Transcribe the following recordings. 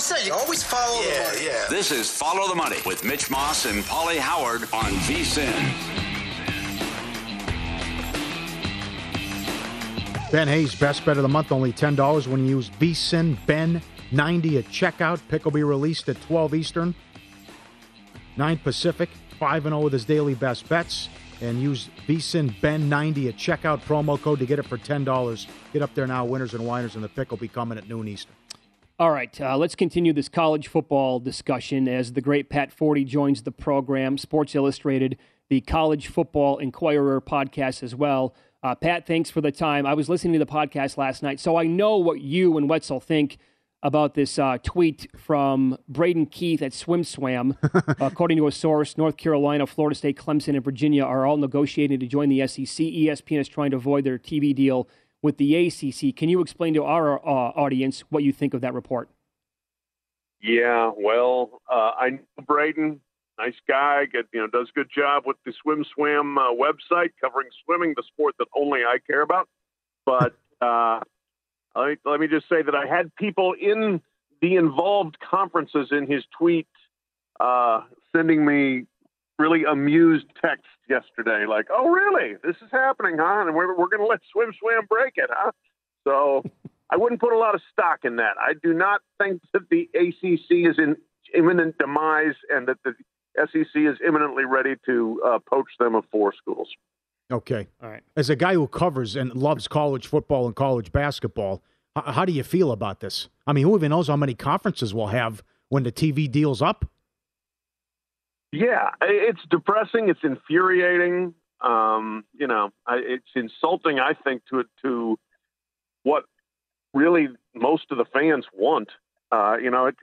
Always say. You always follow yeah, the money. Yeah. This is Follow the Money with Mitch Moss and Pauly Howard on VSIN. Ben Hayes, best bet of the month, only $10 when you use VSIN Ben 90 at checkout. Pick will be released at 12 Eastern, 9 Pacific, 5 0 with his daily best bets. And use VSIN Ben 90 at checkout promo code to get it for $10. Get up there now, winners and whiners, and the pick will be coming at noon Eastern. All right, uh, let's continue this college football discussion as the great Pat Forde joins the program. Sports Illustrated, the College Football Inquirer podcast as well. Uh, Pat, thanks for the time. I was listening to the podcast last night, so I know what you and Wetzel think about this uh, tweet from Braden Keith at Swim Swam. According to a source, North Carolina, Florida State, Clemson, and Virginia are all negotiating to join the SEC. ESPN is trying to avoid their TV deal with the ACC. Can you explain to our uh, audience what you think of that report? Yeah, well, uh, I know Braden, nice guy, get, you know, does a good job with the Swim Swam uh, website covering swimming, the sport that only I care about. But uh, let, me, let me just say that I had people in the involved conferences in his tweet uh, sending me really amused text yesterday, like, "Oh, really? This is happening, huh? And we're we're going to let Swim Swam break it, huh?" So I wouldn't put a lot of stock in that. I do not think that the ACC is in imminent demise and that the SEC is imminently ready to uh, poach them of four schools. Okay. All right. As a guy who covers and loves college football and college basketball, h- how do you feel about this? I mean, who even knows how many conferences we'll have when the TV deal's up? Yeah, it's depressing. It's infuriating. Um, you know, I, it's insulting. I think to to what really most of the fans want. Uh, you know, it,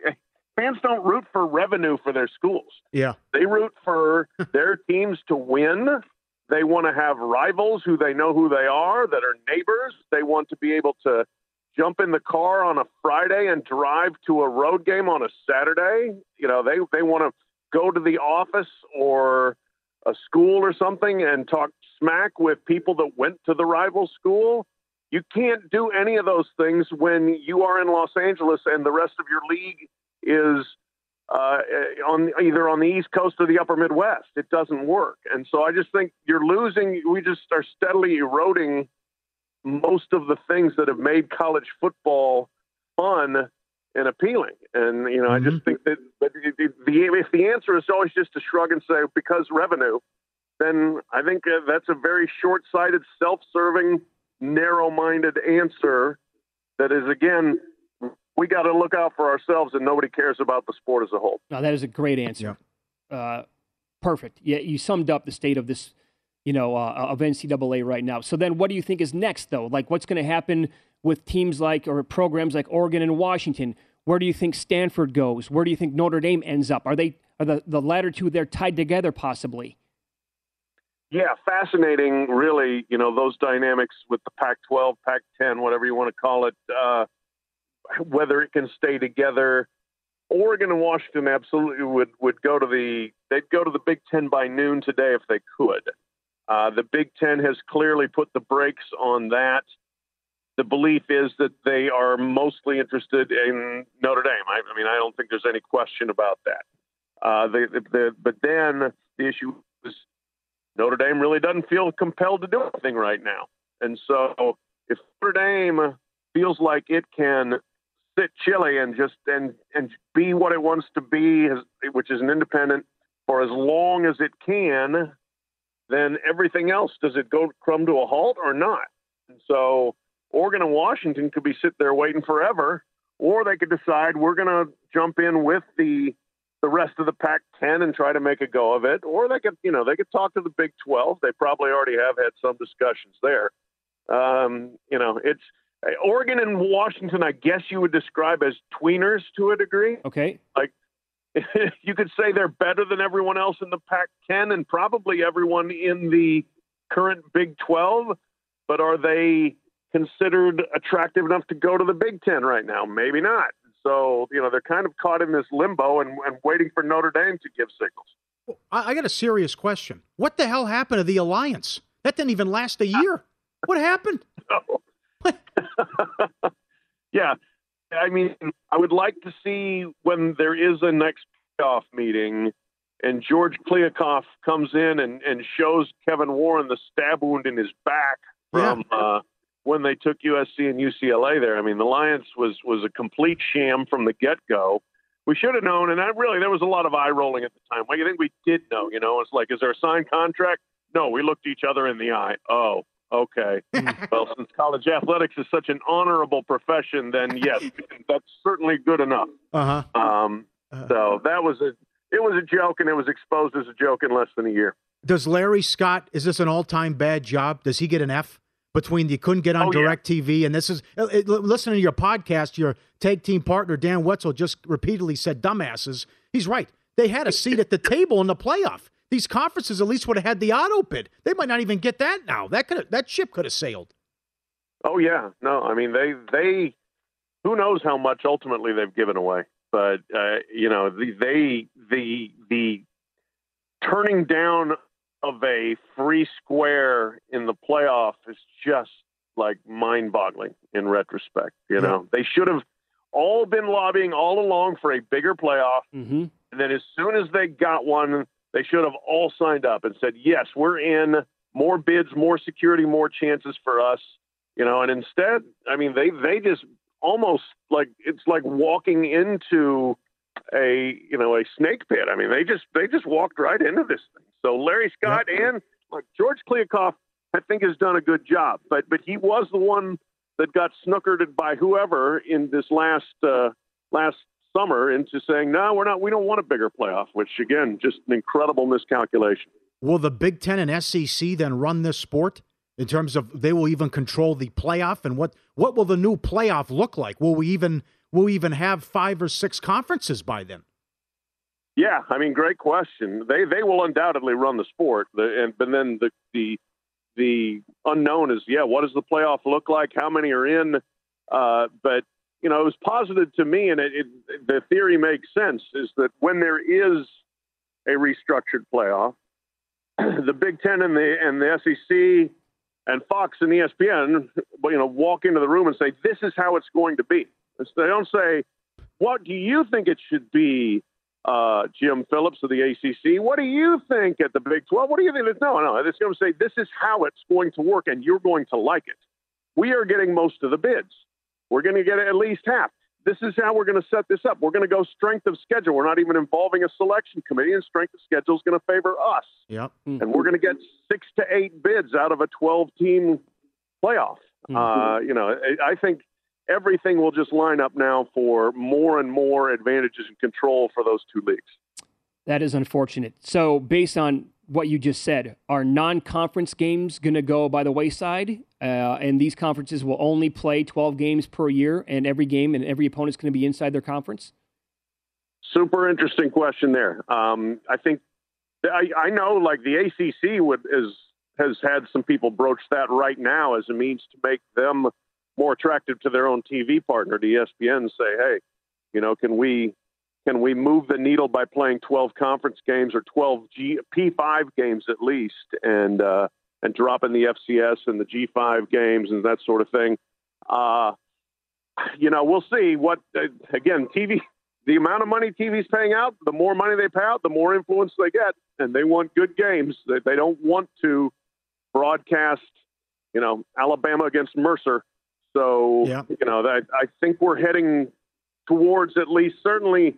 fans don't root for revenue for their schools. Yeah, they root for their teams to win. They want to have rivals who they know who they are, that are neighbors. They want to be able to jump in the car on a Friday and drive to a road game on a Saturday. You know, they they want to go to the office or a school or something and talk smack with people that went to the rival school. you can't do any of those things when you are in Los Angeles and the rest of your league is uh, on either on the East Coast or the Upper Midwest. It doesn't work, and so I just think you're losing. We just are steadily eroding most of the things that have made college football fun and appealing. And you know, mm-hmm. I just think that, that the, if the answer is always just to shrug and say because revenue, then I think uh, that's a very short-sighted, self-serving, narrow-minded answer. That is again we got to look out for ourselves, and nobody cares about the sport as a whole. Now, that is a great answer. Yeah. Uh, perfect. Yeah, you summed up the state of this, you know, uh, of NCAA right now. So then, what do you think is next, though? Like, what's going to happen with teams like or programs like Oregon and Washington? Where do you think Stanford goes? Where do you think Notre Dame ends up? Are they are the the latter two there tied together possibly? Yeah, fascinating. Really, you know, those dynamics with the Pac-12, Pac-10, whatever you want to call it. Uh, whether it can stay together. Oregon and Washington absolutely would would go to the they'd go to the Big Ten by noon today if they could. Uh, the Big Ten has clearly put the brakes on that. The belief is that they are mostly interested in Notre Dame. I, I mean, I don't think there's any question about that. Uh, the, the, the, but then the issue is Notre Dame really doesn't feel compelled to do anything right now. And so if Notre Dame feels like it can sit chilly and just and and be what it wants to be, which is an independent for as long as it can, then everything else does it go crumb to a halt or not? And so Oregon and Washington could be sitting there waiting forever, or they could decide we're going to jump in with the the rest of the Pac-10 and try to make a go of it, or they could you know they could talk to the Big 12. They probably already have had some discussions there. Um, you know, it's Oregon and Washington, I guess you would describe as tweeners to a degree. Okay. Like you could say they're better than everyone else in the Pac 10 and probably everyone in the current Big 12, but are they considered attractive enough to go to the Big 10 right now? Maybe not. So, you know, they're kind of caught in this limbo and, and waiting for Notre Dame to give signals. Well, I got a serious question. What the hell happened to the alliance? That didn't even last a year. What happened? Yeah. I mean, I would like to see when there is a next playoff meeting and George Kliavkoff comes in and, and shows Kevin Warren the stab wound in his back from yeah. uh, when they took USC and UCLA there. I mean, the Alliance was was a complete sham from the get go. We should have known, and I really there was a lot of eye rolling at the time. Well, you think we did know? You know, it's like, is there a signed contract? No, we looked each other in the eye. Oh, Okay. well, since college athletics is such an honorable profession, then yes, that's certainly good enough. Uh huh. Um, uh-huh. So that was a it was a joke, and it was exposed as a joke in less than a year. Does Larry Scott? Is this an all time bad job? Does he get an F? Between you couldn't get on oh, Direct yeah. TV, and this is uh, listening to your podcast. Your tag team partner Dan Wetzel just repeatedly said "dumbasses." He's right. They had a seat at the table in the playoff these conferences at least would have had the auto bid. They might not even get that now. That could that ship could have sailed. Oh yeah, no, I mean they they who knows how much ultimately they've given away, but uh, you know the, they the the turning down of a free square in the playoff is just like mind-boggling in retrospect. You know they should have all been lobbying all along for a bigger playoff, mm-hmm. and then as soon as they got one they should have all signed up and said, yes, we're in, more bids, more security, more chances for us. You know, and instead, I mean, they they just almost like it's like walking into a you know a snake pit. I mean, they just they just walked right into this thing. So Larry Scott yep. and like George Kliavkoff, I think has done a good job, but but he was the one that got snookered by whoever in this last uh, last summer into saying, no, we're not, we don't want a bigger playoff, which again, just an incredible miscalculation. Will the Big Ten and SEC then run this sport in terms of they will even control the playoff and what what will the new playoff look like? Will we even will we even have five or six conferences by then? Yeah, I mean, great question. They they will undoubtedly run the sport, the, and but then the the the unknown is yeah, what does the playoff look like? How many are in? Uh, but you know, it was posited to me, and it, it, the theory makes sense, is that when there is a restructured playoff, the Big Ten and the and the SEC and Fox and ESPN, you know, walk into the room and say, "This is how it's going to be." They don't say, "What do you think it should be?" Uh, Jim Phillips of the ACC. What do you think at the Big 12? What do you think? No, no. It's going to say this is how it's going to work, and you're going to like it. We are getting most of the bids. We're going to get at least half this is how we're going to set this up. We're going to go strength of schedule. We're not even involving a selection committee, and strength of schedule is going to favor us. Yep. Mm-hmm. And we're going to get six to eight bids out of a 12 team playoff. Mm-hmm. Uh, you know, I think everything will just line up now for more and more advantages and control for those two leagues. That is unfortunate. So, based on what you just said. Are non conference games going to go by the wayside? Uh, and these conferences will only play 12 games per year, and every game and every opponent is going to be inside their conference? Super interesting question there. Um, I think I, I, know, like the ACC would is has had some people broach that right now as a means to make them more attractive to their own TV partner, to ESPN, say, hey, you know, can we can we move the needle by playing 12 conference games or 12 G, P5 games at least, and uh, and dropping the FCS and the G5 games and that sort of thing? Uh, you know, we'll see. What uh, again? TV, the amount of money TV's paying out, the more money they pay out, the more influence they get, and they want good games. They, they don't want to broadcast, you know, Alabama against Mercer. So yeah. you know, that I think we're heading towards at least certainly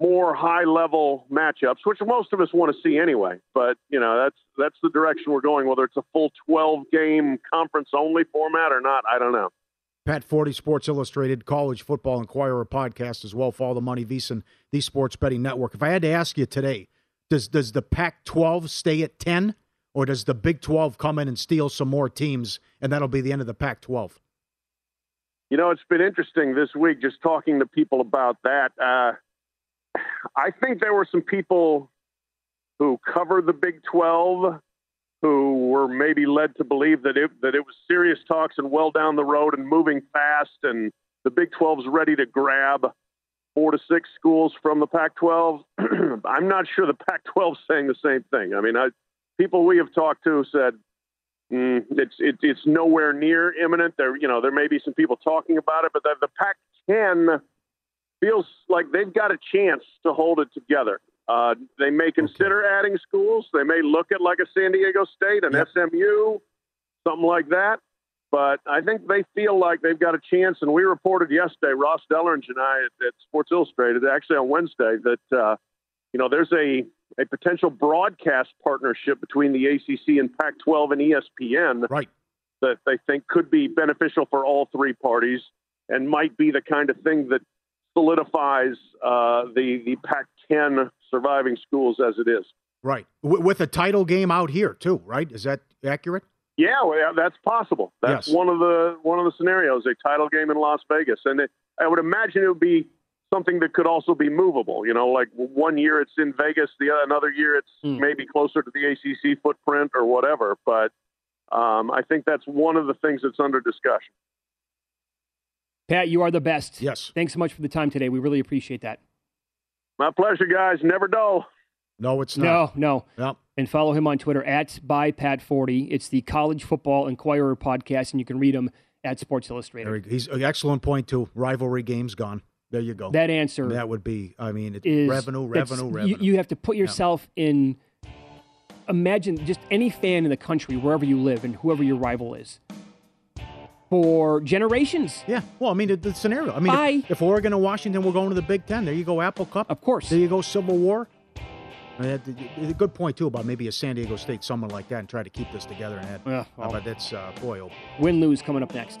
more high level matchups, which most of us want to see anyway. But you know, that's that's the direction we're going. Whether it's a full 12 game conference only format or not, I don't know. Pat Forde, Sports Illustrated, College Football Inquirer podcast as well. Follow the Money VSiN, the Sports Betting Network. If I had to ask you today, does does the Pac-12 stay at 10, or does the Big 12 come in and steal some more teams, and that'll be the end of the Pac-12? You know, it's been interesting this week just talking to people about that. Uh, I think there were some people who covered the Big 12 who were maybe led to believe that it that it was serious talks and well down the road and moving fast and the Big 12 is ready to grab four to six schools from the Pac-12. I'm not sure the Pac-12 is saying the same thing. I mean, I, people we have talked to said mm, it's it, it's nowhere near imminent. There, you know, there may be some people talking about it, but the, the Pac-10 feels like they've got a chance to hold it together. Uh, they may consider okay. adding schools. They may look at like a San Diego State, an yep. SMU, something like that. But I think they feel like they've got a chance. And we reported yesterday, Ross Dellenger and I at, at Sports Illustrated, actually on Wednesday, that uh, you know there's a a potential broadcast partnership between the ACC and Pac-12 and ESPN, right? That they think could be beneficial for all three parties and might be the kind of thing that solidifies uh, the the Pac-10 surviving schools as it is. Right, w- with a title game out here too. Right, is that accurate? Yeah, well, that's possible. That's yes. one of the one of the scenarios. A title game in Las Vegas, and it, I would imagine it would be something that could also be movable. You know, like one year it's in Vegas, the another year it's mm. maybe closer to the ACC footprint or whatever. But um, I think that's one of the things that's under discussion. Pat, you are the best. Yes. Thanks so much for the time today. We really appreciate that. My pleasure, guys. Never dull. No, it's not. No, no. Yep. And follow him on Twitter at by Pat Forde. It's the College Football Inquirer podcast, and you can read him at Sports Illustrated. He's an excellent point too. Rivalry games gone. There you go. That answer. That would be. I mean, it's is, revenue, revenue, revenue. You, you, have to put yourself in. Imagine just any fan in the country, wherever you live, and whoever your rival is for generations. Yeah. Well, I mean, the, the scenario. I mean, if, if, Oregon and Washington were going to the Big Ten, there you go, Apple Cup. Of course. There you go, Civil War. a good point too about maybe a San Diego State, someone like that, and try to keep this together. And yeah, well, but that's uh, boy, oh. win lose coming up next.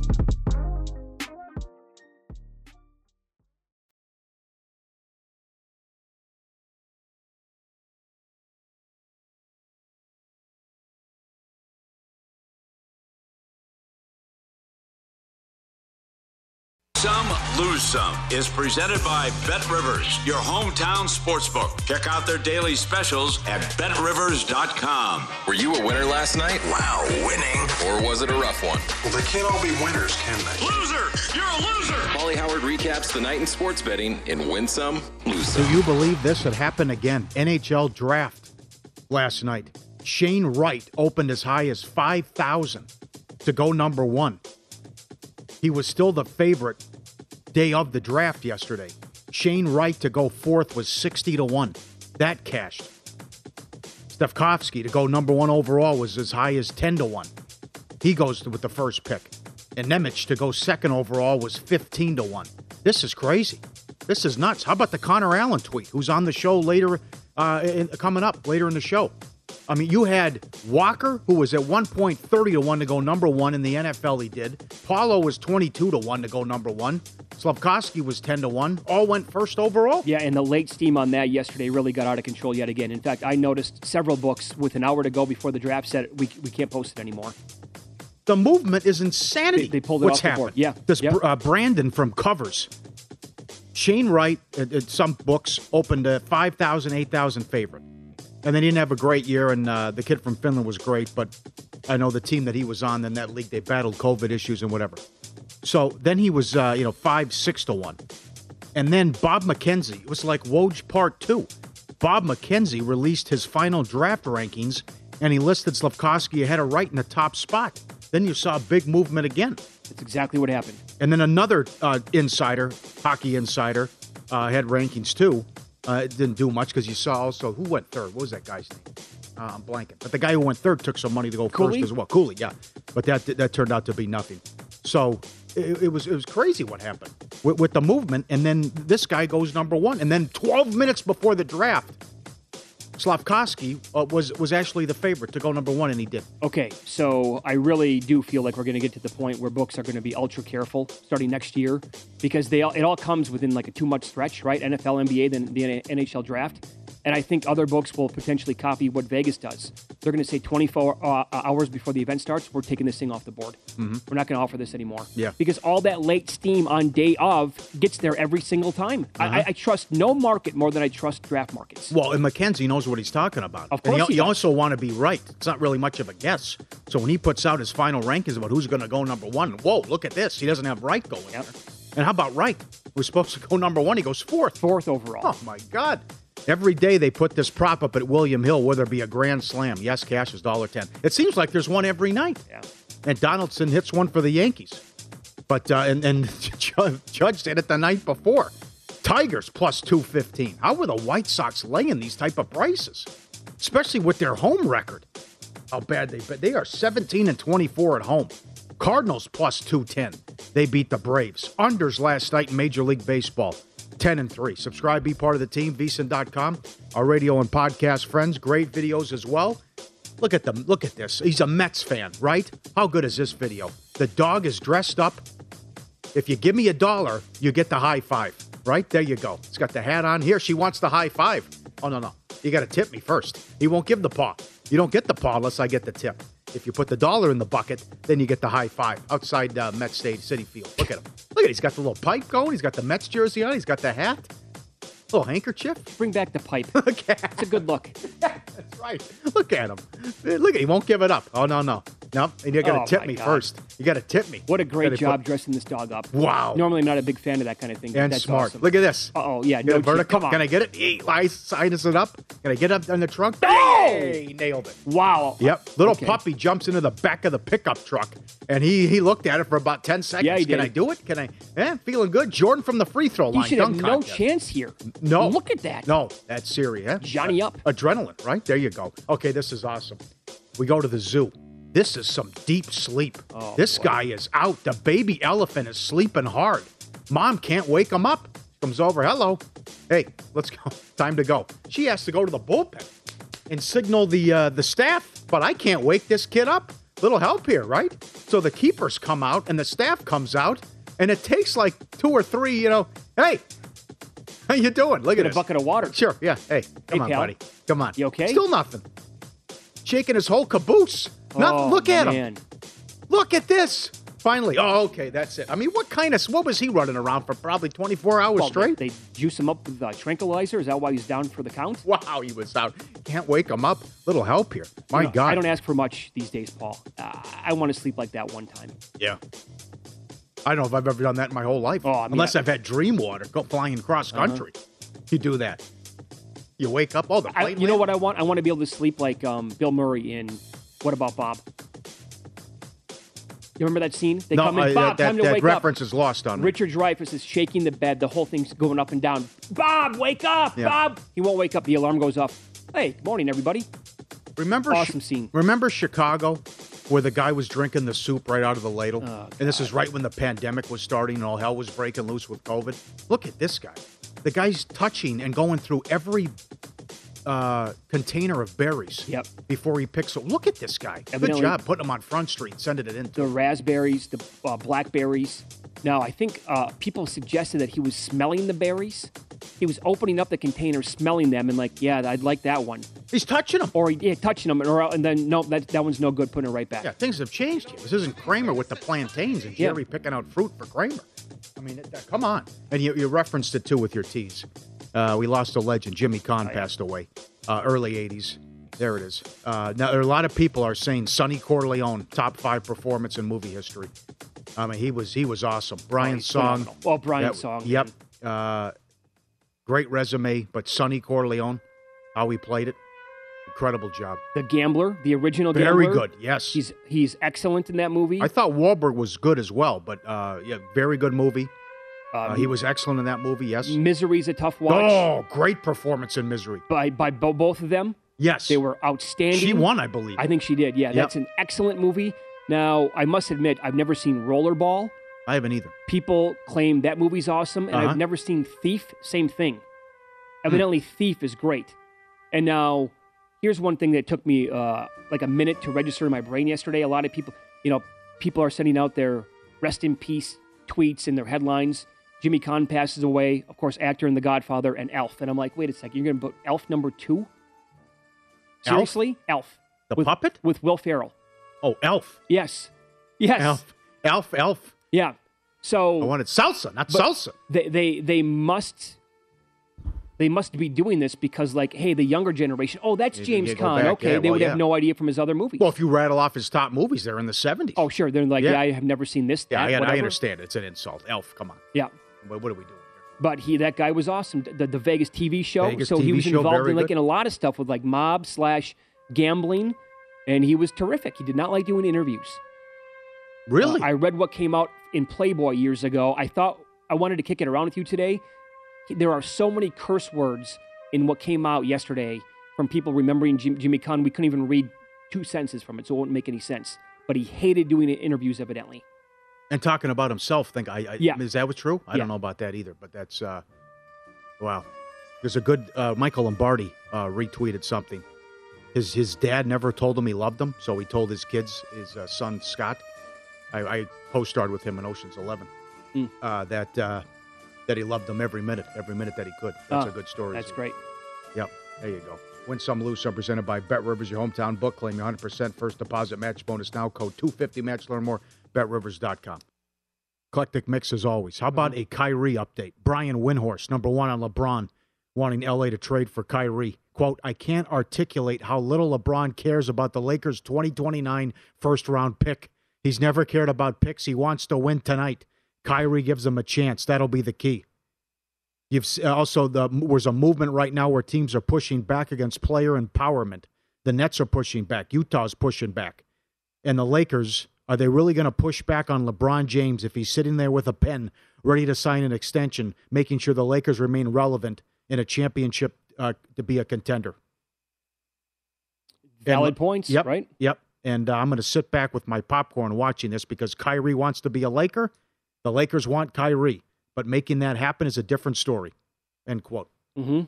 Some Lose Some is presented by Bet Rivers, your hometown sportsbook. Check out their daily specials at betrivers.com. Were you a winner last night? Wow, winning. Or was it a rough one? Well, they can't all be winners, can they? Loser! You're a loser! Pauly Howard recaps the night in sports betting in Win Some, Lose Some. Do you believe this had happened again? NHL draft last night. Shane Wright opened as high as 5,000 to go number one. He was still the favorite day of the draft yesterday. Shane Wright to go fourth was 60 to 1. That cashed. Slafkovsky to go number one overall was as high as 10 to 1. He goes with the first pick. And Nemec to go second overall was 15 to 1. This is crazy. This is nuts. How about the Connor Allen tweet, who's on the show later, uh, in, coming up later in the show? I mean, you had Walker, who was at one point 30 to 1 to go number one in the NFL, he did. Paolo was 22 to 1 to go number one. Slafkovsky was 10 to 1. All went first overall. Yeah, and the late steam on that yesterday really got out of control yet again. In fact, I noticed several books with an hour to go before the draft said we, we can't post it anymore. The movement is insanity. They, they pulled it What's off happened? board. Yeah. This yep. uh, Brandon from Covers. Shane Wright, at, at some books, opened a 5,000, 8,000 favorite. And they didn't have a great year, and uh, the kid from Finland was great, but I know the team that he was on in that league, they battled COVID issues and whatever. So then he was, uh, you know, five, six to one. And then Bob McKenzie, it was like Woj Part 2. Bob McKenzie released his final draft rankings, and he listed Slafkovsky ahead of Wright in the top spot. Then you saw a big movement again. That's exactly what happened. And then another uh, insider, hockey insider, uh, had rankings too. Uh, it didn't do much because you saw also who went third. What was that guy's name? Uh, I'm blanking. But the guy who went third took some money to go Cooley? first as well. Cooley, yeah. But that that turned out to be nothing. So it, it was it was crazy what happened with, with the movement. And then this guy goes number one. And then 12 minutes before the draft, Slafkovsky uh, was was actually the favorite to go number one, and he did. Okay, so I really do feel like we're going to get to the point where books are going to be ultra careful starting next year because they all, it all comes within like a two much stretch, right? NFL, NBA, then the NHL draft. And I think other books will potentially copy what Vegas does. They're going to say 24 uh, hours before the event starts, we're taking this thing off the board. Mm-hmm. We're not going to offer this anymore. Yeah. Because all that late steam on day of gets there every single time. I, Uh-huh. I, I trust no market more than I trust draft markets. Well, and McKenzie knows what he's talking about. Of and course you, he does. also want to be right. It's not really much of a guess. So when he puts out his final rankings about who's going to go number one, whoa, look at this. He doesn't have Wright going there. And how about Wright? Who's supposed to go number one? He goes fourth. Fourth overall. Oh, my God. Every day they put this prop up at William Hill, whether it be a grand slam. Yes, cash is $1.10. It seems like there's one every night. Yeah. And Donaldson hits one for the Yankees. But, uh, and, and Judge did it the night before. Tigers plus 215. How were the White Sox laying these type of prices? Especially with their home record. How bad they but they are 17 and 24 at home. Cardinals plus 210. They beat the Braves. Unders last night in Major League Baseball. 10 and 3. Subscribe, be part of the team, vsin.com. Our radio and podcast friends, great videos as well. Look at them. Look at this. He's a Mets fan, right? How good is this video? The dog is dressed up. If you give me a dollar, you get the high five. Right? There you go. It's got the hat on. Here, she wants the high five. Oh, no, no. You got to tip me first. He won't give the paw. You don't get the paw unless I get the tip. If you put the dollar in the bucket, then you get the high five outside uh, Met State City Field. Look at him. Look at it. He's got the little pipe going. He's got the Mets jersey on. He's got the hat. Little handkerchief. Bring back the pipe. Okay. It's a good look. That's right. Look at him. Look at he won't give it up. Oh no no no! And you got to Oh, tip me God. first. You got to tip me. What a great job put- dressing this dog up. Wow. Normally, I'm not a big fan of that kind of thing. but and that's smart. awesome. Look at this. Oh yeah, no vertical. Come on. Can I get it? Hey, I sinus it up. Can I get up on the trunk? Oh! Hey, nailed it. Wow. Yep. Little Okay. puppy jumps into the back of the pickup truck, and he he looked at it for about ten seconds. Yeah, he Can. I do it? Can I? Eh, feeling good. Jordan from the free throw line. should have no contest. chance here. No. Look at that. No, that's serious. Huh? Johnny up. Adrenaline, right? There you go. Okay, this is awesome. We go to the zoo. This is some deep sleep. Oh, this guy is out. The baby elephant is sleeping hard. Mom can't wake him up. Comes over. Hello. Hey, let's go. Time to go. She has to go to the bullpen and signal the uh, the staff, but I can't wake this kid up. Little help here, right? So the keepers come out and the staff comes out, and it takes like two or three. You know, hey, how you doing? Look Get at a this. bucket of water. Sure. Yeah. Hey, come Hey, on, pal. buddy. Come on. You okay? Still nothing. Shaking his whole caboose. Nothing. Oh, Look at him. Look at this. Finally. Oh, okay. That's it. I mean, what kind of what was he running around for? Probably 24 hours Well, straight. They juice him up with uh, tranquilizer. Is that why he's down for the count? Wow, he was out. Can't wake him up. Little help here. My know, God. I don't ask for much these days, Paul. Uh, I want to sleep like that one time. Yeah. I don't know if I've ever done that in my whole life. Oh, I mean, Unless I- I've had dream water, go flying cross Uh-huh. country. You do that. You wake up. Oh, the I, you know what I want? I want to be able to sleep like um, Bill Murray in What About Bob? You remember that scene? They no, come in, uh, Bob, that, time to that wake reference up. is lost on me. Richard Dreyfuss is shaking the bed. The whole thing's going up and down. Bob, wake up! Yeah. Bob! He won't wake up. The alarm goes off. Hey, good morning, everybody. Remember, Awesome scene. Remember Chicago, where the guy was drinking the soup right out of the ladle, Oh, and this is right when the pandemic was starting and all hell was breaking loose with COVID. Look at this guy. The guy's touching and going through every uh, container of berries. Yep. Before he picks. them. Look at this guy. Evidently- Good job putting them on Front Street, sending it in. The raspberries, the uh, blackberries. Now, I think uh, people suggested that he was smelling the berries. He was opening up the container, smelling them, and like, yeah, I'd like that one. He's touching them. Or yeah, touching them, or and then no, that that one's no good. Putting it right back. Yeah, things have changed here. This isn't Kramer with the plantains and Yeah. Jerry picking out fruit for Kramer. I mean, it- come on. And you, you referenced it too with your teas. Uh, we lost a legend. Jimmy Caan passed away, uh, early 80s. There it is. Uh, now, there are a lot of people are saying Sonny Corleone, top five performance in movie history. I mean, he was he was awesome. Brian he's Song. phenomenal. Well, Brian that- Song, Yep. Uh, great resume, but Sonny Corleone, how he played it, incredible job. The Gambler, the original Very Gambler. good. Yes. He's he's excellent in that movie. I thought Wahlberg was good as well, but uh, yeah, very good movie. Uh, Um, he was excellent in that movie. Yes. Misery's a tough watch. Oh, great performance in Misery. By by bo- both of them. Yes. They were outstanding. She won, I believe. I think she did. Yeah, Yep. that's an excellent movie. Now, I must admit, I've never seen Rollerball. I haven't either. People claim that movie's awesome, and Uh-huh. I've never seen Thief. Same thing. Evidently, Thief is great. And now, here's one thing that took me uh, like a minute to register in my brain yesterday. A lot of people, you know, people are sending out their rest in peace tweets and their headlines. Jimmy Caan passes away, of course, actor in The Godfather and Elf. And I'm like, wait a second, you're going to put Elf number two? Seriously? Elf. The with, puppet? With Will Ferrell. Oh, Elf. Yes. Yes. Elf. Elf. Elf. Yeah. So I wanted salsa, not salsa. They, they they must they must be doing this because like, hey, the younger generation, oh, that's You- James Caan. okay, yeah, they well, would yeah. have no idea from his other movies. Well, if you rattle off his top movies, they're in the 70s. oh, sure, they're like, Yeah. yeah, I have never seen this. yeah, that, I, I understand. It's an insult. Elf, come on. Yeah. What, what are we doing? Here? But he, that guy was awesome. The, the Vegas TV show. Vegas so he was involved in like good. in a lot of stuff with like mob slash gambling, and he was terrific. He did not like doing interviews. Really? Uh, I read what came out in Playboy years ago. I thought I wanted to kick it around with you today. There are so many curse words in what came out yesterday from people remembering Jim, Jimmy Caan. We couldn't even read two sentences from it, so it wouldn't make any sense. But he hated doing interviews, evidently. And talking about himself, think I, I Yeah. is that what's true? I Yeah. don't know about that either, but that's uh wow. There's a good uh, Michael Lombardi uh, retweeted something. His his dad never told him he loved them, so he told his kids, his uh, son Scott. I, I co-starred with him in Ocean's Eleven. Hmm. Uh, that uh, that he loved them every minute, every minute that he could. That's Ah, a good story. That's great. Yep. There you go. Win some, lose some. Presented by Bet Rivers, your hometown book. Claim your 100% first deposit match bonus now. Code 250 match. Learn more. BetRivers.com. Eclectic mix as always. How about a Kyrie update? Brian Windhorst, number one on LeBron, wanting LA to trade for Kyrie. Quote, I can't articulate how little LeBron cares about the Lakers' 2029 first round pick. He's never cared about picks. He wants to win tonight. Kyrie gives him a chance. That'll be the key. You've uh, also the there's a movement right now where teams are pushing back against player empowerment. The Nets are pushing back. Utah's pushing back, and the Lakers are they really going to push back on LeBron James if he's sitting there with a pen ready to sign an extension, making sure the Lakers remain relevant in a championship uh, to be a contender? Valid And- points, Yep, right? Yep. And uh, I'm going to sit back with my popcorn watching this because Kyrie wants to be a Laker. The Lakers want Kyrie, but making that happen is a different story. End quote. Mm-hmm.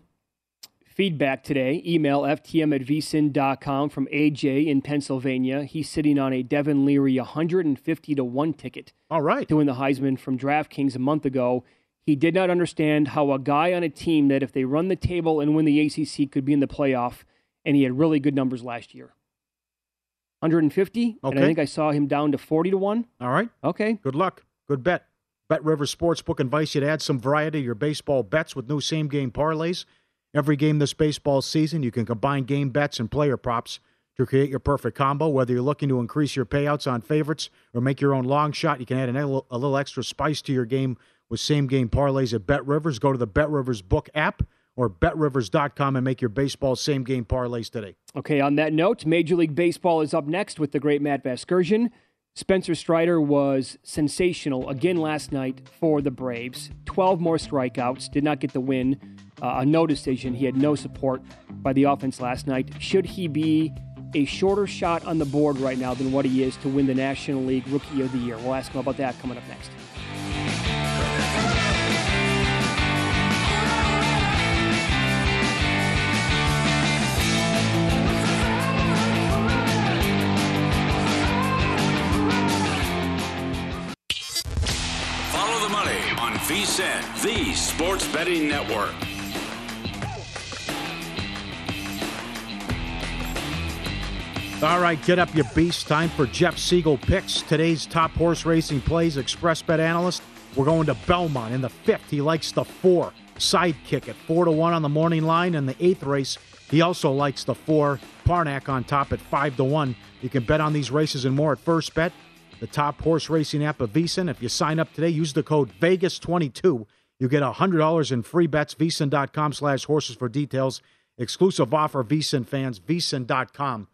Feedback today, email ftm at vsin.com from AJ in Pennsylvania. He's sitting on a Devin Leary 150 to 1 ticket. All right. To win the Heisman from DraftKings a month ago. He did not understand how a guy on a team that if they run the table and win the ACC could be in the playoff, and he had really good numbers last year. 150, and I think I saw him down to 40 to 1. All right. Okay. Good luck. Good bet. Bet Rivers Sportsbook invites you to add some variety to your baseball bets with new same game parlays. Every game this baseball season, you can combine game bets and player props to create your perfect combo. Whether you're looking to increase your payouts on favorites or make your own long shot, you can add a little extra spice to your game with same game parlays at Bet Rivers. Go to the Bet Rivers Book app or betrivers.com and make your baseball same game parlays today. Okay, on that note, Major League Baseball is up next with the great Matt Vasgersian. Spencer Strider was sensational again last night for the Braves. 12 more strikeouts, did not get the win. Uh, a no decision. He had no support by the offense last night. Should he be a shorter shot on the board right now than what he is to win the National League Rookie of the Year? We'll ask him about that coming up next. Follow the money on VSIN, the sports betting network. All right, get up your beast. Time for Jeff Siegel picks. Today's top horse racing plays, Express Bet analyst. We're going to Belmont in the fifth. He likes the four. Sidekick at four to one on the morning line. In the eighth race, he also likes the four. Parnack on top at five to one. You can bet on these races and more at First Bet, the top horse racing app of VSiN. If you sign up today, use the code Vegas22. You get $100 in free bets. VSiN.com slash horses for details. Exclusive offer, VSiN fans. VSiN.com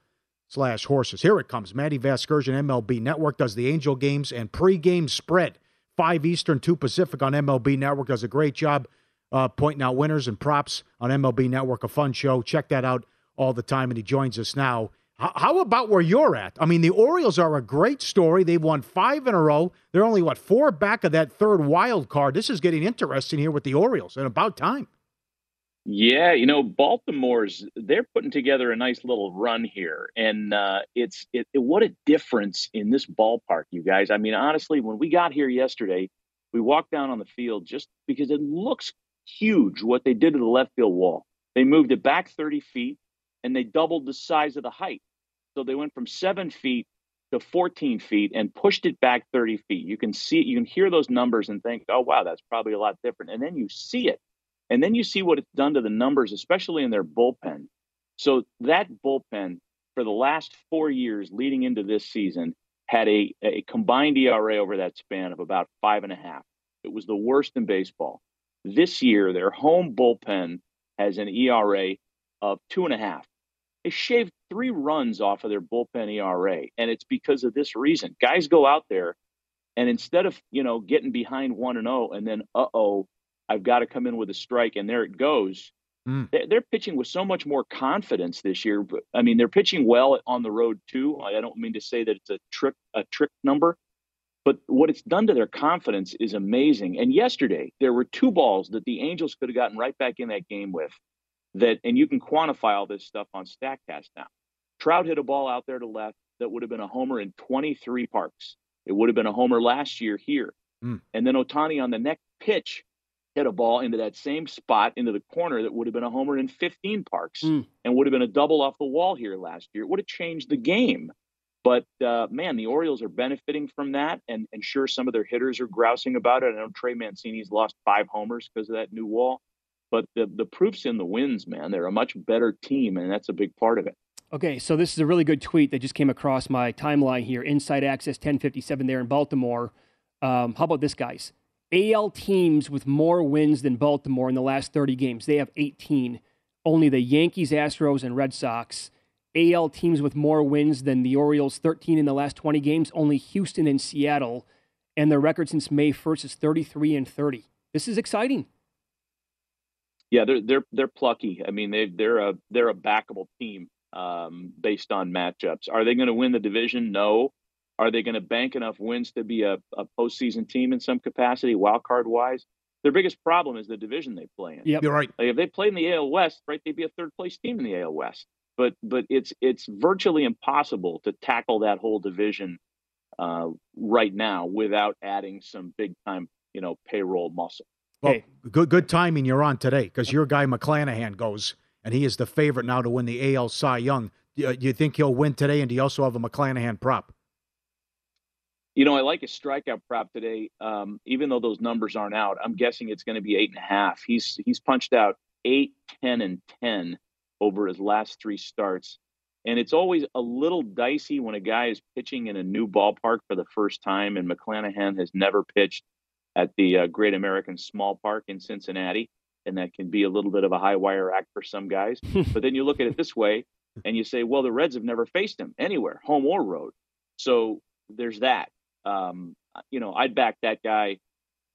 slash horses. Here it comes. Matty Vasgersian, MLB Network, does the Angel games and pregame spread. 5 Eastern, 2 Pacific on MLB Network. Does a great job uh, pointing out winners and props on MLB Network. A fun show. Check that out all the time. And he joins us now. H- how about where you're at? I mean, the Orioles are a great story. They've won five in a row. They're only, what, four back of that third wild card. This is getting interesting here with the Orioles, and about time. Yeah, you know, Baltimore's they're putting together a nice little run here, and uh, it's it, it- what a difference in this ballpark, you guys. I mean, honestly, when we got here yesterday, We walked down on the field just because it looks huge what they did to the left field wall. They moved it back 30 feet and they doubled the size of the height. So they went from seven feet to 14 feet and pushed it back 30 feet. You can see, it, you can hear those numbers and think, oh, wow, that's probably a lot different. And then you see it. And then you see what it's done to the numbers, especially in their bullpen. So that bullpen for the last four years leading into this season had a, a combined ERA over that span of about five and a half. It was the worst in baseball. This year, their home bullpen has an ERA of two and a half. They shaved three runs off of their bullpen ERA, and it's because of this reason. Guys go out there, and instead of you know getting behind one and zero, oh, and then uh oh, I've got to come in with a strike, and there it goes. Mm. They're pitching with so much more confidence this year. I mean, they're pitching well on the road too. I don't mean to say that it's a trick a trick number, but what it's done to their confidence is amazing. And yesterday, there were two balls that the Angels could have gotten right back in that game with. That and you can quantify all this stuff on Statcast now. Trout hit a ball out there to left that would have been a homer in 23 parks. It would have been a homer last year here. Mm. And then Ohtani on the next pitch hit a ball into that same spot into the corner that would have been a homer in 15 parks mm. and would have been a double off the wall here last year. It would have changed the game. But uh, man, the Orioles are benefiting from that, and, and sure, some of their hitters are grousing about it. I know Trey Mancini's lost five homers because of that new wall, but the the proof's in the wins, man. They're a much better team, and that's a big part of it. Okay, so this is a really good tweet that just came across my timeline here. Inside Access 1057 there in Baltimore. Um, how about this, guys? AL teams with more wins than Baltimore in the last 30 games. They have 18. Only the Yankees, Astros, and Red Sox. AL teams with more wins than the Orioles, 13 in the last 20 games. Only Houston and Seattle. And their record since May 1st is 33 and 30. This is exciting. Yeah, they're they're they're plucky. I mean, they they're a they're a backable team um, based on matchups. Are they going to win the division? No. Are they going to bank enough wins to be a, a postseason team in some capacity, wild card wise? Their biggest problem is the division they play in. Yep. You're right. Like if they played in the AL West, right, they'd be a third place team in the AL West. But but it's it's virtually impossible to tackle that whole division uh, right now without adding some big time, you know, payroll muscle. Well, hey. good good timing you're on today because your guy McClanahan goes and he is the favorite now to win the AL Cy Young. Do you think he'll win today? And do you also have a McClanahan prop? You know, I like his strikeout prop today. Um, even though those numbers aren't out, I'm guessing it's going to be eight and a half. He's he's punched out eight, ten, and ten over his last three starts, and it's always a little dicey when a guy is pitching in a new ballpark for the first time. And McClanahan has never pitched at the uh, Great American Small Park in Cincinnati, and that can be a little bit of a high wire act for some guys. but then you look at it this way, and you say, well, the Reds have never faced him anywhere, home or road. So there's that. Um, you know, I'd back that guy.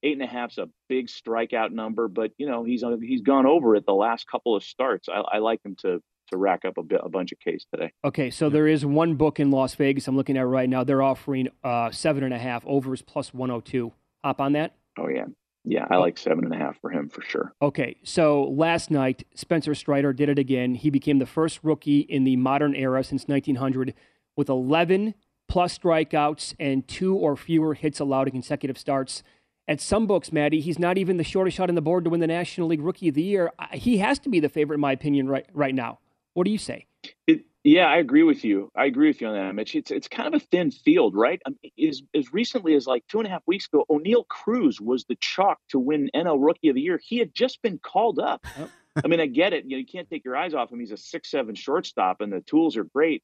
Eight and a half's a big strikeout number, but you know he's uh, he's gone over it the last couple of starts. I, I like him to to rack up a, bit, a bunch of Ks today. Okay, so there is one book in Las Vegas I'm looking at right now. They're offering uh, seven and a half overs plus 102. Hop on that. Oh yeah, yeah, I like seven and a half for him for sure. Okay, so last night Spencer Strider did it again. He became the first rookie in the modern era since 1900 with 11 plus strikeouts and two or fewer hits allowed in consecutive starts. At some books, Maddie, he's not even the shortest shot on the board to win the National League Rookie of the Year. He has to be the favorite, in my opinion, right right now. What do you say? It, yeah, I agree with you. I agree with you on that, Mitch. It's it's kind of a thin field, right? I mean, as as recently as like two and a half weeks ago, Oneil Cruz was the chalk to win NL Rookie of the Year. He had just been called up. I mean, I get it. You, know, you can't take your eyes off him. He's a six seven shortstop, and the tools are great.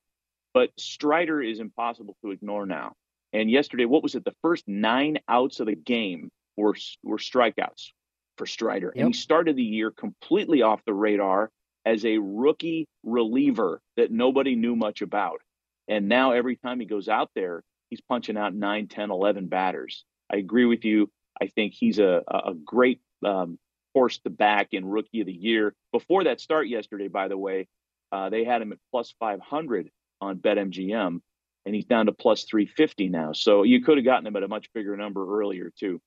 But Strider is impossible to ignore now. And yesterday, what was it? The first nine outs of the game were were strikeouts for Strider, yep. and he started the year completely off the radar as a rookie reliever that nobody knew much about. And now every time he goes out there, he's punching out 9, 10, 11 batters. I agree with you. I think he's a, a great um, horse to back in rookie of the year. Before that start yesterday, by the way, uh, they had him at plus 500 on BetMGM, and he's down to plus 350 now. So you could have gotten him at a much bigger number earlier, too.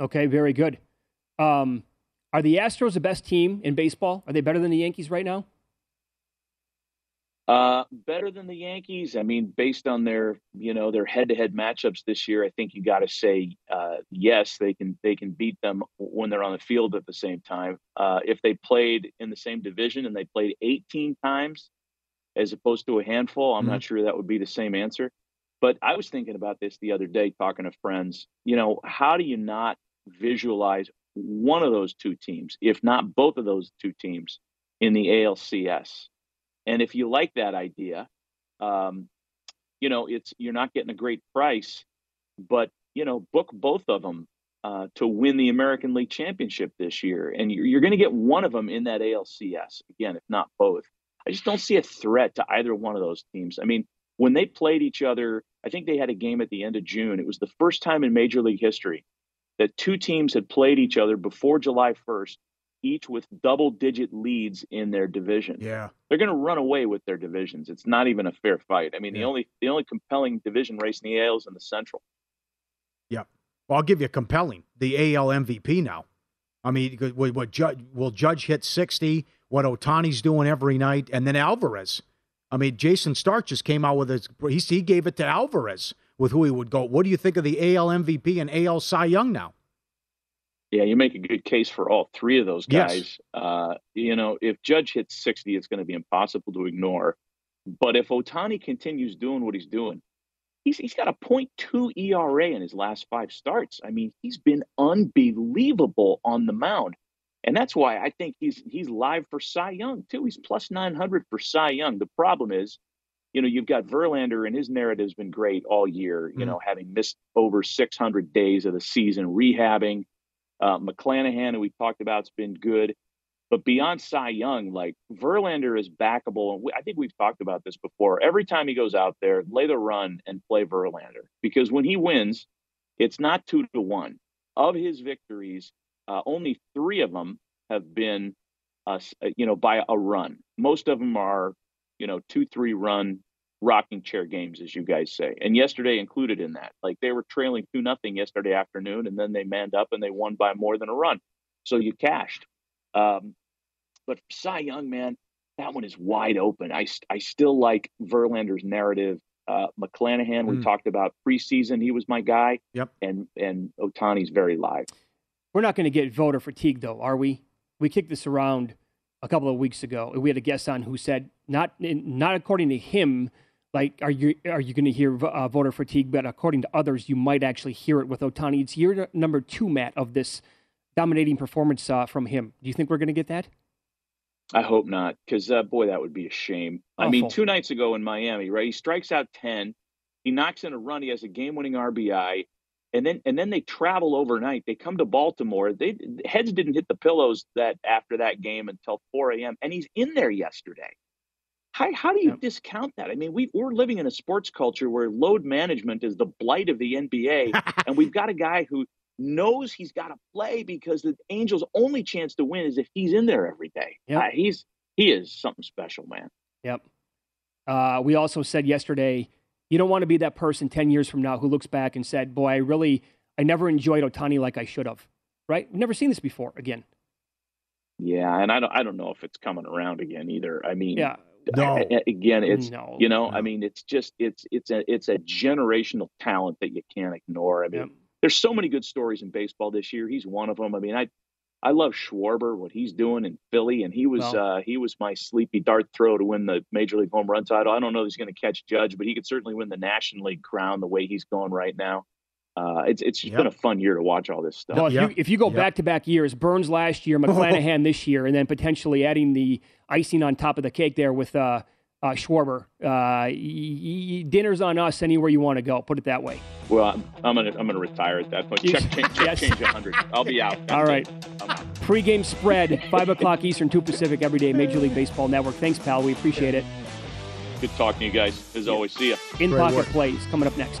Okay, very good. Um, are the Astros the best team in baseball? Are they better than the Yankees right now? Uh, better than the Yankees. I mean, based on their you know their head-to-head matchups this year, I think you got to say uh, yes. They can they can beat them when they're on the field at the same time. Uh, if they played in the same division and they played 18 times as opposed to a handful, I'm mm-hmm. not sure that would be the same answer. But I was thinking about this the other day, talking to friends. You know, how do you not visualize one of those two teams, if not both of those two teams, in the ALCS? And if you like that idea, um, you know, it's you're not getting a great price, but you know, book both of them uh, to win the American League Championship this year, and you're, you're going to get one of them in that ALCS again, if not both. I just don't see a threat to either one of those teams. I mean, when they played each other, I think they had a game at the end of June. It was the first time in Major League history that two teams had played each other before July 1st each with double digit leads in their division. Yeah. They're going to run away with their divisions. It's not even a fair fight. I mean, yeah. the only the only compelling division race in the AL is in the Central. Yep. Well, I'll give you compelling. The AL MVP now. I mean, what, what Judge will Judge hit 60, what Ohtani's doing every night, and then Alvarez. I mean, Jayson Stark just came out with his he, he gave it to Alvarez with who he would go. What do you think of the AL MVP and AL Cy Young now? Yeah, you make a good case for all three of those guys. Yes. Uh, you know, if Judge hits 60, it's going to be impossible to ignore. But if Ohtani continues doing what he's doing, he's he's got a 0.2 ERA in his last five starts. I mean, he's been unbelievable on the mound. And that's why I think he's he's live for Cy Young too. He's plus 900 for Cy Young. The problem is, you know, you've got Verlander and his narrative's been great all year, you mm know, having missed over 600 days of the season rehabbing uh, McClanahan, who we talked about, has been good. But beyond Cy Young, like Verlander is backable. And we, I think we've talked about this before. Every time he goes out there, lay the run and play Verlander because when he wins, it's not two to one. Of his victories, uh, only three of them have been, uh, you know, by a run. Most of them are, you know, two, three run rocking chair games, as you guys say. And yesterday included in that. Like they were trailing two nothing yesterday afternoon, and then they manned up and they won by more than a run. So you cashed. Um, but Cy Young, man, that one is wide open. I I still like Verlander's narrative. Uh, McClanahan, we mm. talked about preseason. He was my guy. Yep. And and Ohtani's very live. We're not going to get voter fatigue, though, are we? We kicked this around a couple of weeks ago. We had a guest on who said, not not according to him, like are you are you going to hear uh, voter fatigue? But according to others, you might actually hear it with Ohtani. It's year number two, Matt, of this dominating performance uh, from him. Do you think we're going to get that? I hope not, because uh, boy, that would be a shame. Awful. I mean, two nights ago in Miami, right? He strikes out ten, he knocks in a run, he has a game-winning RBI, and then and then they travel overnight. They come to Baltimore. They heads didn't hit the pillows that after that game until 4 a.m. And he's in there yesterday. How, how do you yep. discount that? I mean, we, we're living in a sports culture where load management is the blight of the NBA, and we've got a guy who knows he's got to play because the Angels' only chance to win is if he's in there every day. Yep. Uh, he's he is something special, man. Yep. Uh, we also said yesterday, you don't want to be that person ten years from now who looks back and said, "Boy, I really, I never enjoyed Ohtani like I should have." Right? We've never seen this before. Again. Yeah, and I don't, I don't know if it's coming around again either. I mean, yeah no. again, it's no. you know, no. I mean, it's just it's it's a it's a generational talent that you can't ignore. I mean, yep. there's so many good stories in baseball this year. He's one of them. I mean, I I love Schwarber, what he's doing in Philly, and he was well, uh, he was my sleepy dart throw to win the major league home run title. I don't know if he's going to catch Judge, but he could certainly win the National League crown the way he's going right now. Uh, it's it's yep. been a fun year to watch all this stuff. Well, if, yep. you, if you go back to back years, Burnes last year, McClanahan this year, and then potentially adding the icing on top of the cake there with uh, uh, Schwarber. Uh, y- y- dinner's on us anywhere you want to go. Put it that way. Well, I'm, I'm gonna I'm gonna retire at that point. Check, check, check yes. change 100. I'll be out. All right. Pre-game spread, five o'clock Eastern, two Pacific, every day. Major League Baseball Network. Thanks, pal. We appreciate it. Good talking to you guys. As yeah. always, see ya. In pocket plays coming up next.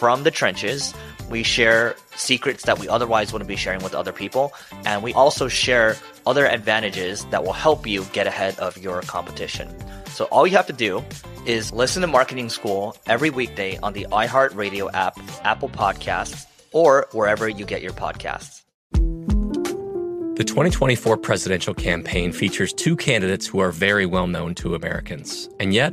from the trenches. We share secrets that we otherwise wouldn't be sharing with other people. And we also share other advantages that will help you get ahead of your competition. So all you have to do is listen to Marketing School every weekday on the iHeartRadio app, Apple Podcasts, or wherever you get your podcasts. The 2024 presidential campaign features two candidates who are very well known to Americans. And yet,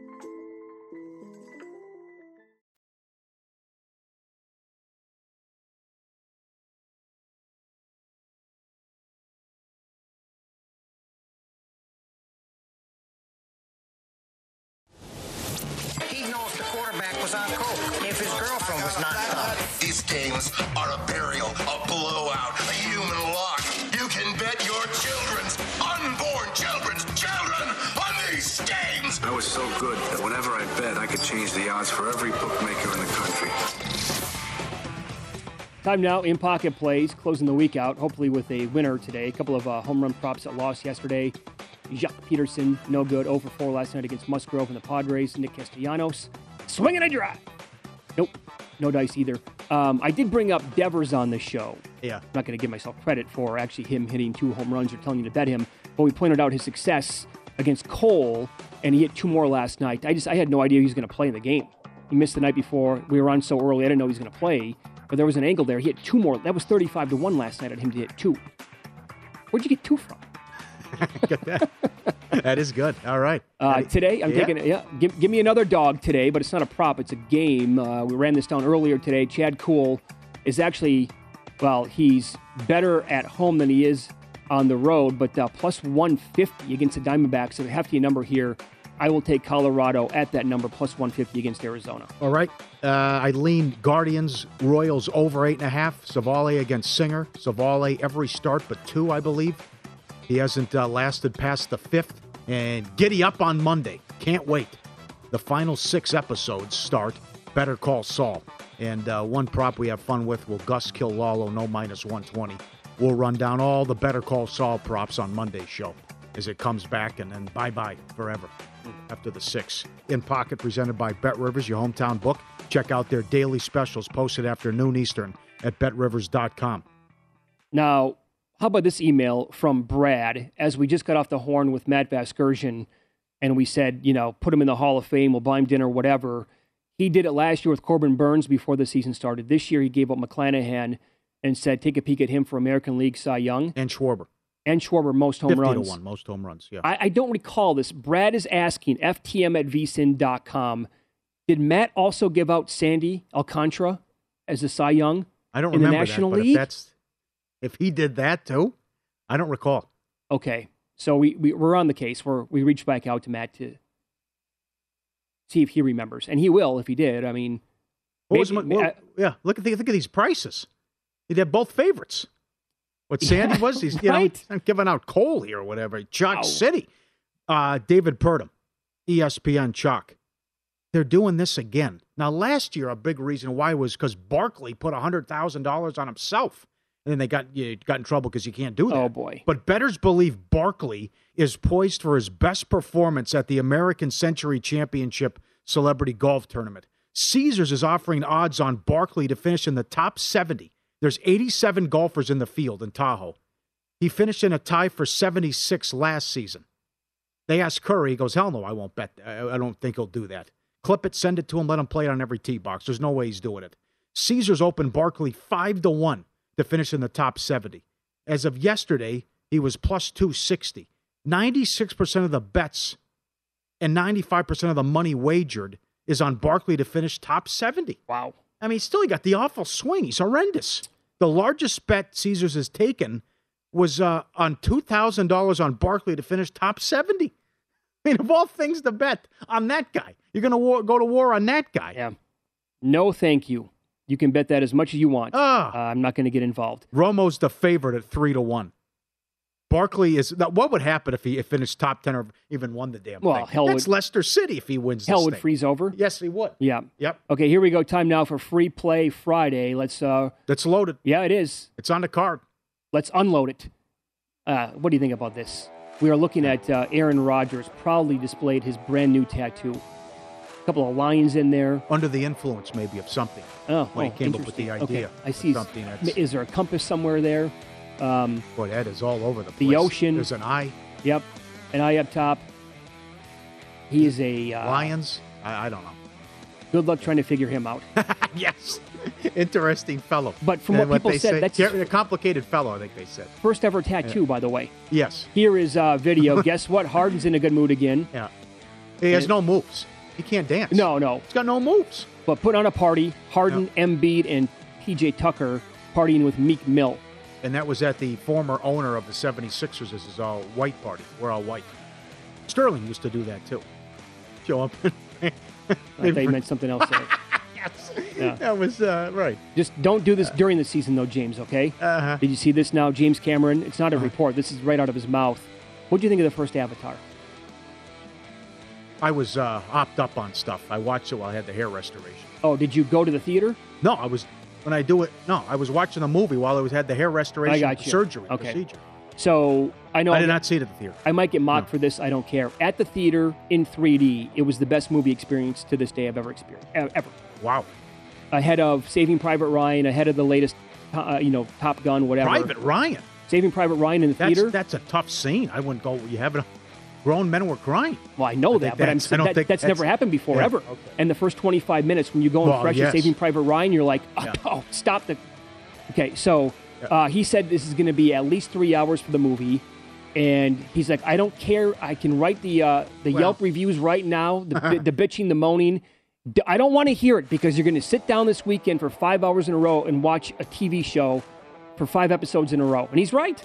These games are a burial, a blowout, a human lock. You can bet your children's unborn children's children on these games. I was so good that whenever I bet, I could change the odds for every bookmaker in the country. Time now in pocket plays, closing the week out, hopefully with a winner today. A couple of uh, home run props that lost yesterday. Jace Peterson, no good, 0 for 4 last night against Musgrove and the Padres. Nick Castellanos, swinging a drive. Nope, no dice either. Um, I did bring up Devers on the show. Yeah. I'm not going to give myself credit for actually him hitting two home runs or telling you to bet him, but we pointed out his success against Cole, and he hit two more last night. I just I had no idea he was going to play in the game. He missed the night before. We were on so early, I didn't know he was going to play. But there was an angle there. He hit two more. That was 35 to 1 last night on him to hit two. Where'd you get two from? Get that. That is good. All right. Uh, today, I'm Yeah. taking yeah. Give, give me another dog today, but it's not a prop. It's a game. Uh, we ran this down earlier today. Chad Kuhl is actually, well, he's better at home than he is on the road, but uh, plus 150 against the Diamondbacks. So a hefty number here. I will take Colorado at that number plus 150 against Arizona. All right. Uh, I lean Guardians, Royals over eight and a half. Civale against Singer. Civale every start but two, I believe. He hasn't uh, lasted past the fifth. And giddy up on Monday. Can't wait. The final six episodes start. Better Call Saul. And uh, one prop we have fun with will Gus kill Lalo, no minus 120. We'll run down all the Better Call Saul props on Monday's show as it comes back, and then bye bye forever after the six. In Pocket, presented by Bet Rivers, your hometown book. Check out their daily specials posted after noon Eastern at betrivers.com. Now, how about this email from Brad as we just got off the horn with Matt Vasgersian and we said, you know, put him in the Hall of Fame, we'll buy him dinner, whatever. He did it last year with Corbin Burnes before the season started. This year he gave up McClanahan and said, take a peek at him for American League Cy Young. And Schwarber. And Schwarber, most home 50 runs. to 1, most home runs, yeah. I, I don't recall this. Brad is asking, FTM at vsin.com, did Matt also give out Sandy Alcantara as a Cy Young I don't in the remember National that, League? that's if he did that too, I don't recall. Okay. So we, we, we're on the case. We're, we reached back out to Matt to see if he remembers. And he will if he did. I mean, What was maybe- my, well, I- yeah, look at the, look at these prices. He'd have both favorites. What Sandy Yeah, was, he's you know, right. I'm giving out Cole here or whatever. Chalk Wow. City. Uh, David Purdum, ESPN Chalk. They're doing this again. Now, last year, a big reason why was because Barkley put $100,000 on himself. And then they got you got in trouble because you can't do that. Oh, boy. But bettors believe Barkley is poised for his best performance at the American Century Championship Celebrity Golf Tournament. Caesars is offering odds on Barkley to finish in the top 70. There's 87 golfers in the field in Tahoe. He finished in a tie for 76 last season. They asked Curry, he goes, Hell no, I won't bet. I, I don't think he'll do that. Clip it, send it to him, let him play it on every tee box. There's no way he's doing it. Caesars opened Barkley 5 to 1 to finish in the top 70. As of yesterday, he was plus 260. 96% of the bets and 95% of the money wagered is on Barkley to finish top 70. Wow. I mean, still, he got the awful swing. He's horrendous. The largest bet Caesars has taken was uh, on $2,000 on Barkley to finish top 70. I mean, of all things to bet on that guy, you're going to war- go to war on that guy. Yeah. No, thank you. You can bet that as much as you want. Ah. Uh, I'm not going to get involved. Romo's the favorite at three to one. Barkley is. What would happen if he finished top ten or even won the damn Well, thing? hell That's would- Leicester City if he wins. Hell would thing. freeze over. Yes, he would. Yeah. Yep. Okay, here we go. Time now for free play Friday. Let's. uh That's loaded. Yeah, it is. It's on the card. Let's unload it. Uh, what do you think about this? We are looking at uh, Aaron Rodgers proudly displayed his brand new tattoo. A couple of lions in there. Under the influence, maybe of something. Oh, when oh, he came up with the idea. Okay. I see. something that's. Is there a compass somewhere there? Um, Boy, that is all over the place. the ocean. There's an eye. Yep. An eye up top. He is a uh, Lions. I, I don't know. Good luck trying to figure him out. yes. Interesting fellow. But from And what people said, say- that's a complicated fellow. I think they said. First ever tattoo, by the way. Yes. Here is a video. Guess what? Harden's in a good mood again. Yeah. He has And- no moves. He can't dance. No, no. He's got no moves. But put on a party. Harden, Embiid, and PJ Tucker partying with Meek Mill. And that was at the former owner of the 76ers. This is all white party. We're all white. Sterling used to do that too. Show up. I thought you meant something else yes. Yeah. That was uh, right. Just don't do this during the season, though, James, okay? Uh-huh. Did you see this now? James Cameron, it's not a report. This is right out of his mouth. What do you think of the first Avatar? I was uh, hopped up on stuff. I watched it while I had the hair restoration. Oh, did you go to the theater? No, I was when I do it. No, I was watching the movie while I was had the hair restoration I got you. surgery Okay. procedure. So I know I did not see it at the theater. I might get mocked for this. I don't care. At the theater in 3D, it was the best movie experience to this day I've ever experienced. Ever. Wow. Ahead of Saving Private Ryan, ahead of the latest, uh, you know, Top Gun, whatever. Private Ryan. Saving Private Ryan in the That's theater. that's a tough scene. I wouldn't go. You have it. Grown men were crying. Well, I know I that, but I'm that's- I don't that, that's, that's- never happened before Yeah, ever. okay. And the first 25 minutes when you go and Well, fresh yes. Saving Private Ryan, you're like, oh, oh, stop the. Okay, so uh, he said this is going to be at least three hours for the movie, and he's like, I don't care. I can write the uh, the Well- Yelp reviews right now, the, the bitching, the moaning. I don't want to hear it because you're going to sit down this weekend for five hours in a row and watch a TV show for five episodes in a row, and he's right.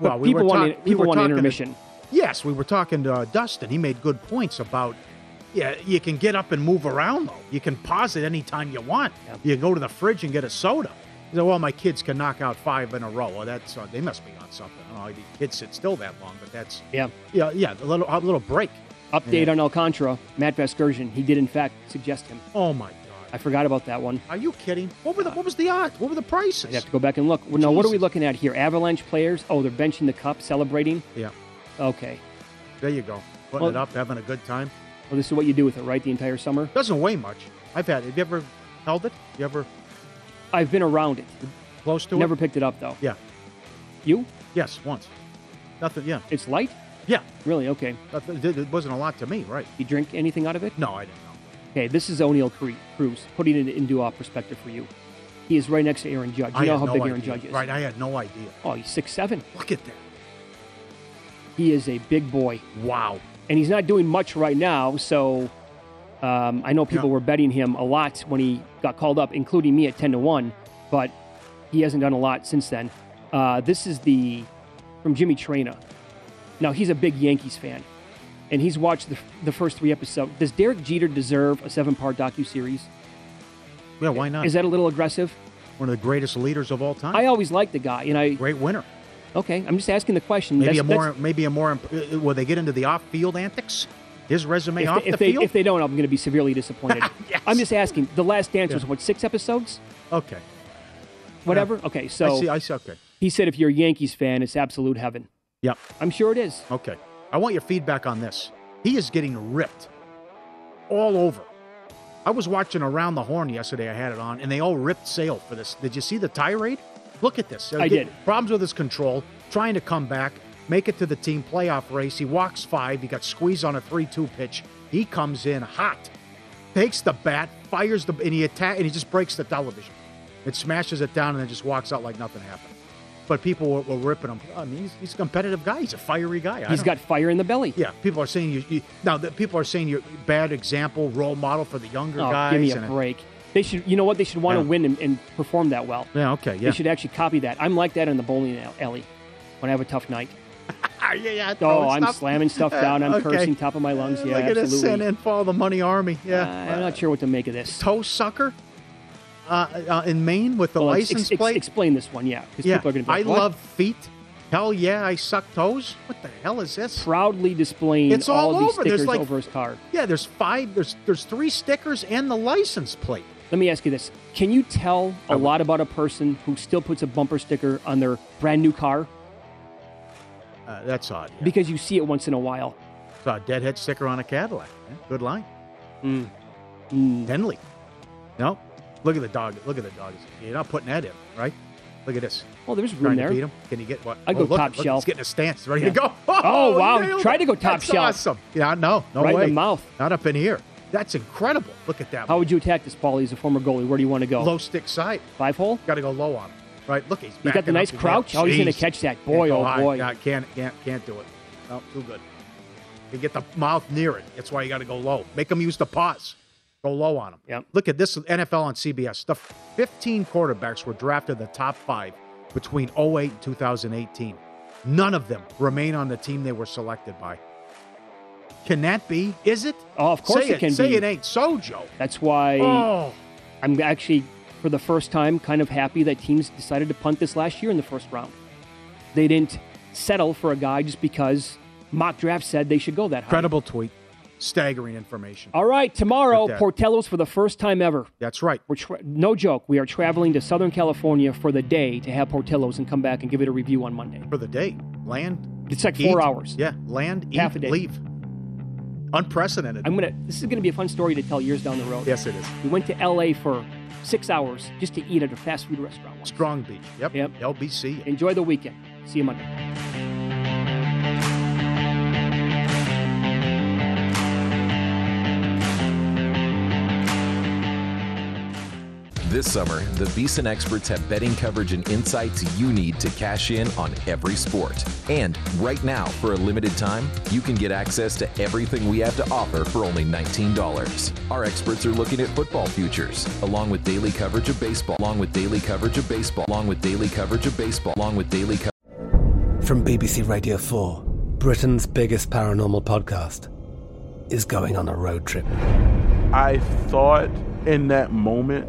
Well, we people were want an- we people were want an talking to- intermission. Yes, we were talking to uh, Dustin. He made good points about. Yeah, you can get up and move around though. You can pause it anytime you want. You go to the fridge and get a soda. "Well, my kids can knock out five in a row. Well, that's uh, they must be on something. I don't know. The kids sit still that long, but that's Yeah. yeah, yeah. A little a little break. Update Yeah. on Alcantara. Matt Vasgersian. He did, in fact, suggest him. Oh my God! I forgot about that one. Are you kidding? What were the what was the odds? What were the prices? I'd have to go back and look. Well, now, what are we looking at here? Avalanche players? Oh, they're benching the cup, celebrating? Yeah, Okay. there you go. Putting Well- it up, having a good time. Well, this is what you do with it, right? The entire summer? Doesn't weigh much. I've had. it. Have you ever held it? You ever I've been around it. close to Never it? Never picked it up, though. Yeah. You? Yes, once. Nothing. Yeah. It's light? Yeah. Really? Okay. It wasn't a lot to me, right? You drink anything out of it? No, I didn't know. Okay, this is Oneil Cruz, putting it into uh, perspective for you. He is right next to Aaron Judge. You I know how no big idea. Aaron Judge is. Right, I had no idea. Oh, he's six seven. Look at that. He is a big boy. Wow. And he's not doing much right now, so um, I know people Yeah. were betting him a lot when he got called up, including me at 10 to 1, but he hasn't done a lot since then. Uh, this is the from Jimmy Traina. Now, he's a big Yankees fan, and he's watched the, the first three episodes. Does Derek Jeter deserve a seven part docuseries? Yeah, why not? Is that a little aggressive? One of the greatest leaders of all time. I always liked the guy, and I. Great winner. Okay, I'm just asking the question. Maybe That's- a more, maybe a more. uh, Will they get into the off-field antics? His resume if, off they, if the they, field. if they don't, I'm going to be severely disappointed. Yes. I'm just asking. The Last Dance was what six episodes? okay. Whatever. Okay, so I see. I see. Okay. he said if you're a Yankees fan, it's absolute heaven. Yep. I'm sure it is. Okay. I want your feedback on this. He is getting ripped all over. I was watching Around the Horn yesterday. I had it on, and they all ripped Sale for this. Did you see the tirade? Look at this. I did. Problems with his control, trying to come back, make it to the team playoff race. He walks five. He got squeezed on a 3 2 pitch. He comes in hot, takes the bat, fires the, and he attack, and he just breaks the television. It smashes it down, and then just walks out like nothing happened. But people were, were ripping him. I mean, he's, he's a competitive guy. He's a fiery guy. I He's got fire in the belly. yeah, people are saying you, you now that people are saying you're bad example, role model for the younger Oh, guys. give me a and- break. They should. You know what? They should want to Yeah. win and, and perform that well. Yeah, okay, yeah. They should actually copy that. I'm like that in the bowling alley when I have a tough night. yeah, yeah. Oh, I'm stuff. slamming stuff down. I'm Okay. cursing top of my lungs. Yeah, Look at this absolutely. and follow the money army. Yeah, Uh, I'm not sure what to make of this. toe sucker uh, uh, in Maine with the Well, license ex- plate. explain this one, yeah, yeah, people are going to be I love feet. Hell yeah, I suck toes. What the hell is this? proudly displaying It's all these over. There's stickers like- over his car. Yeah, there's five. There's there's three stickers and the license plate. Let me ask you this: Can you tell a lot about a person who still puts a bumper sticker on their brand new car Uh, that's odd. Yeah. because you see it once in a while? Saw a deadhead sticker on a Cadillac. Yeah, good line. Mm. Henley. No, look at the dog. Look at the dog. You're not putting that in, right? Look at this. Well, there's room Trying there. to beat him. Can you get what? I Oh, go look, top look, shelf. He's getting a stance. Ready Yeah. to go. Oh, wow. he nailed Try to go top That's shelf. Awesome. Yeah, no, no Right in the mouth. Not up in here. That's incredible. Look at that. How would you attack this, Paulie, He's a former goalie? Where do you want to go? Low stick side. Five hole? Got to go low on him. Right. Look, he's. You got the nice crouch? Oh, he's gonna catch that. Boy, oh, high. boy. Yeah, can't can't can't do it. No, too good. You get the mouth near it. That's why you got to go low. Make him use the pause. Go low on him. Yep. Look at this NFL on CBS. The 15 quarterbacks were drafted the top five between 08 and 2018. None of them remain on the team they were selected by. Can that be? Is it? Oh, of course Say it can Say be. it ain't so, Joe. That's why Oh. I'm actually, for the first time, kind of happy that teams decided to punt this last year in the first round. They didn't settle for a guy just because mock draft said they should go that high. Credible tweet. Staggering information. All right, tomorrow, Look at that. Portillo's for the first time ever. That's right. We're tra- no joke. We are traveling to Southern California for the day to have Portillo's and come back and give it a review on Monday. For the day. Land. It's like four hours. Yeah. Land, eat, Half a day. leave. Unprecedented. I'm gonna. This is gonna be a fun story to tell years down the road. Yes, it is. We went to L.A. for six hours just to eat at a fast food restaurant. once. Strong Beach. Yep. Yep. LBC. Enjoy the weekend. See you Monday. This summer, the VSiN experts have betting coverage and insights you need to cash in on every sport. And right now, for a limited time, you can get access to everything we have to offer for only $19. Our experts are looking at football futures, along with daily coverage of baseball, along with daily coverage of baseball, along with daily coverage of baseball, along with daily coverage. From BBC Radio 4, Britain's biggest paranormal podcast is going on a road trip. I thought in that moment,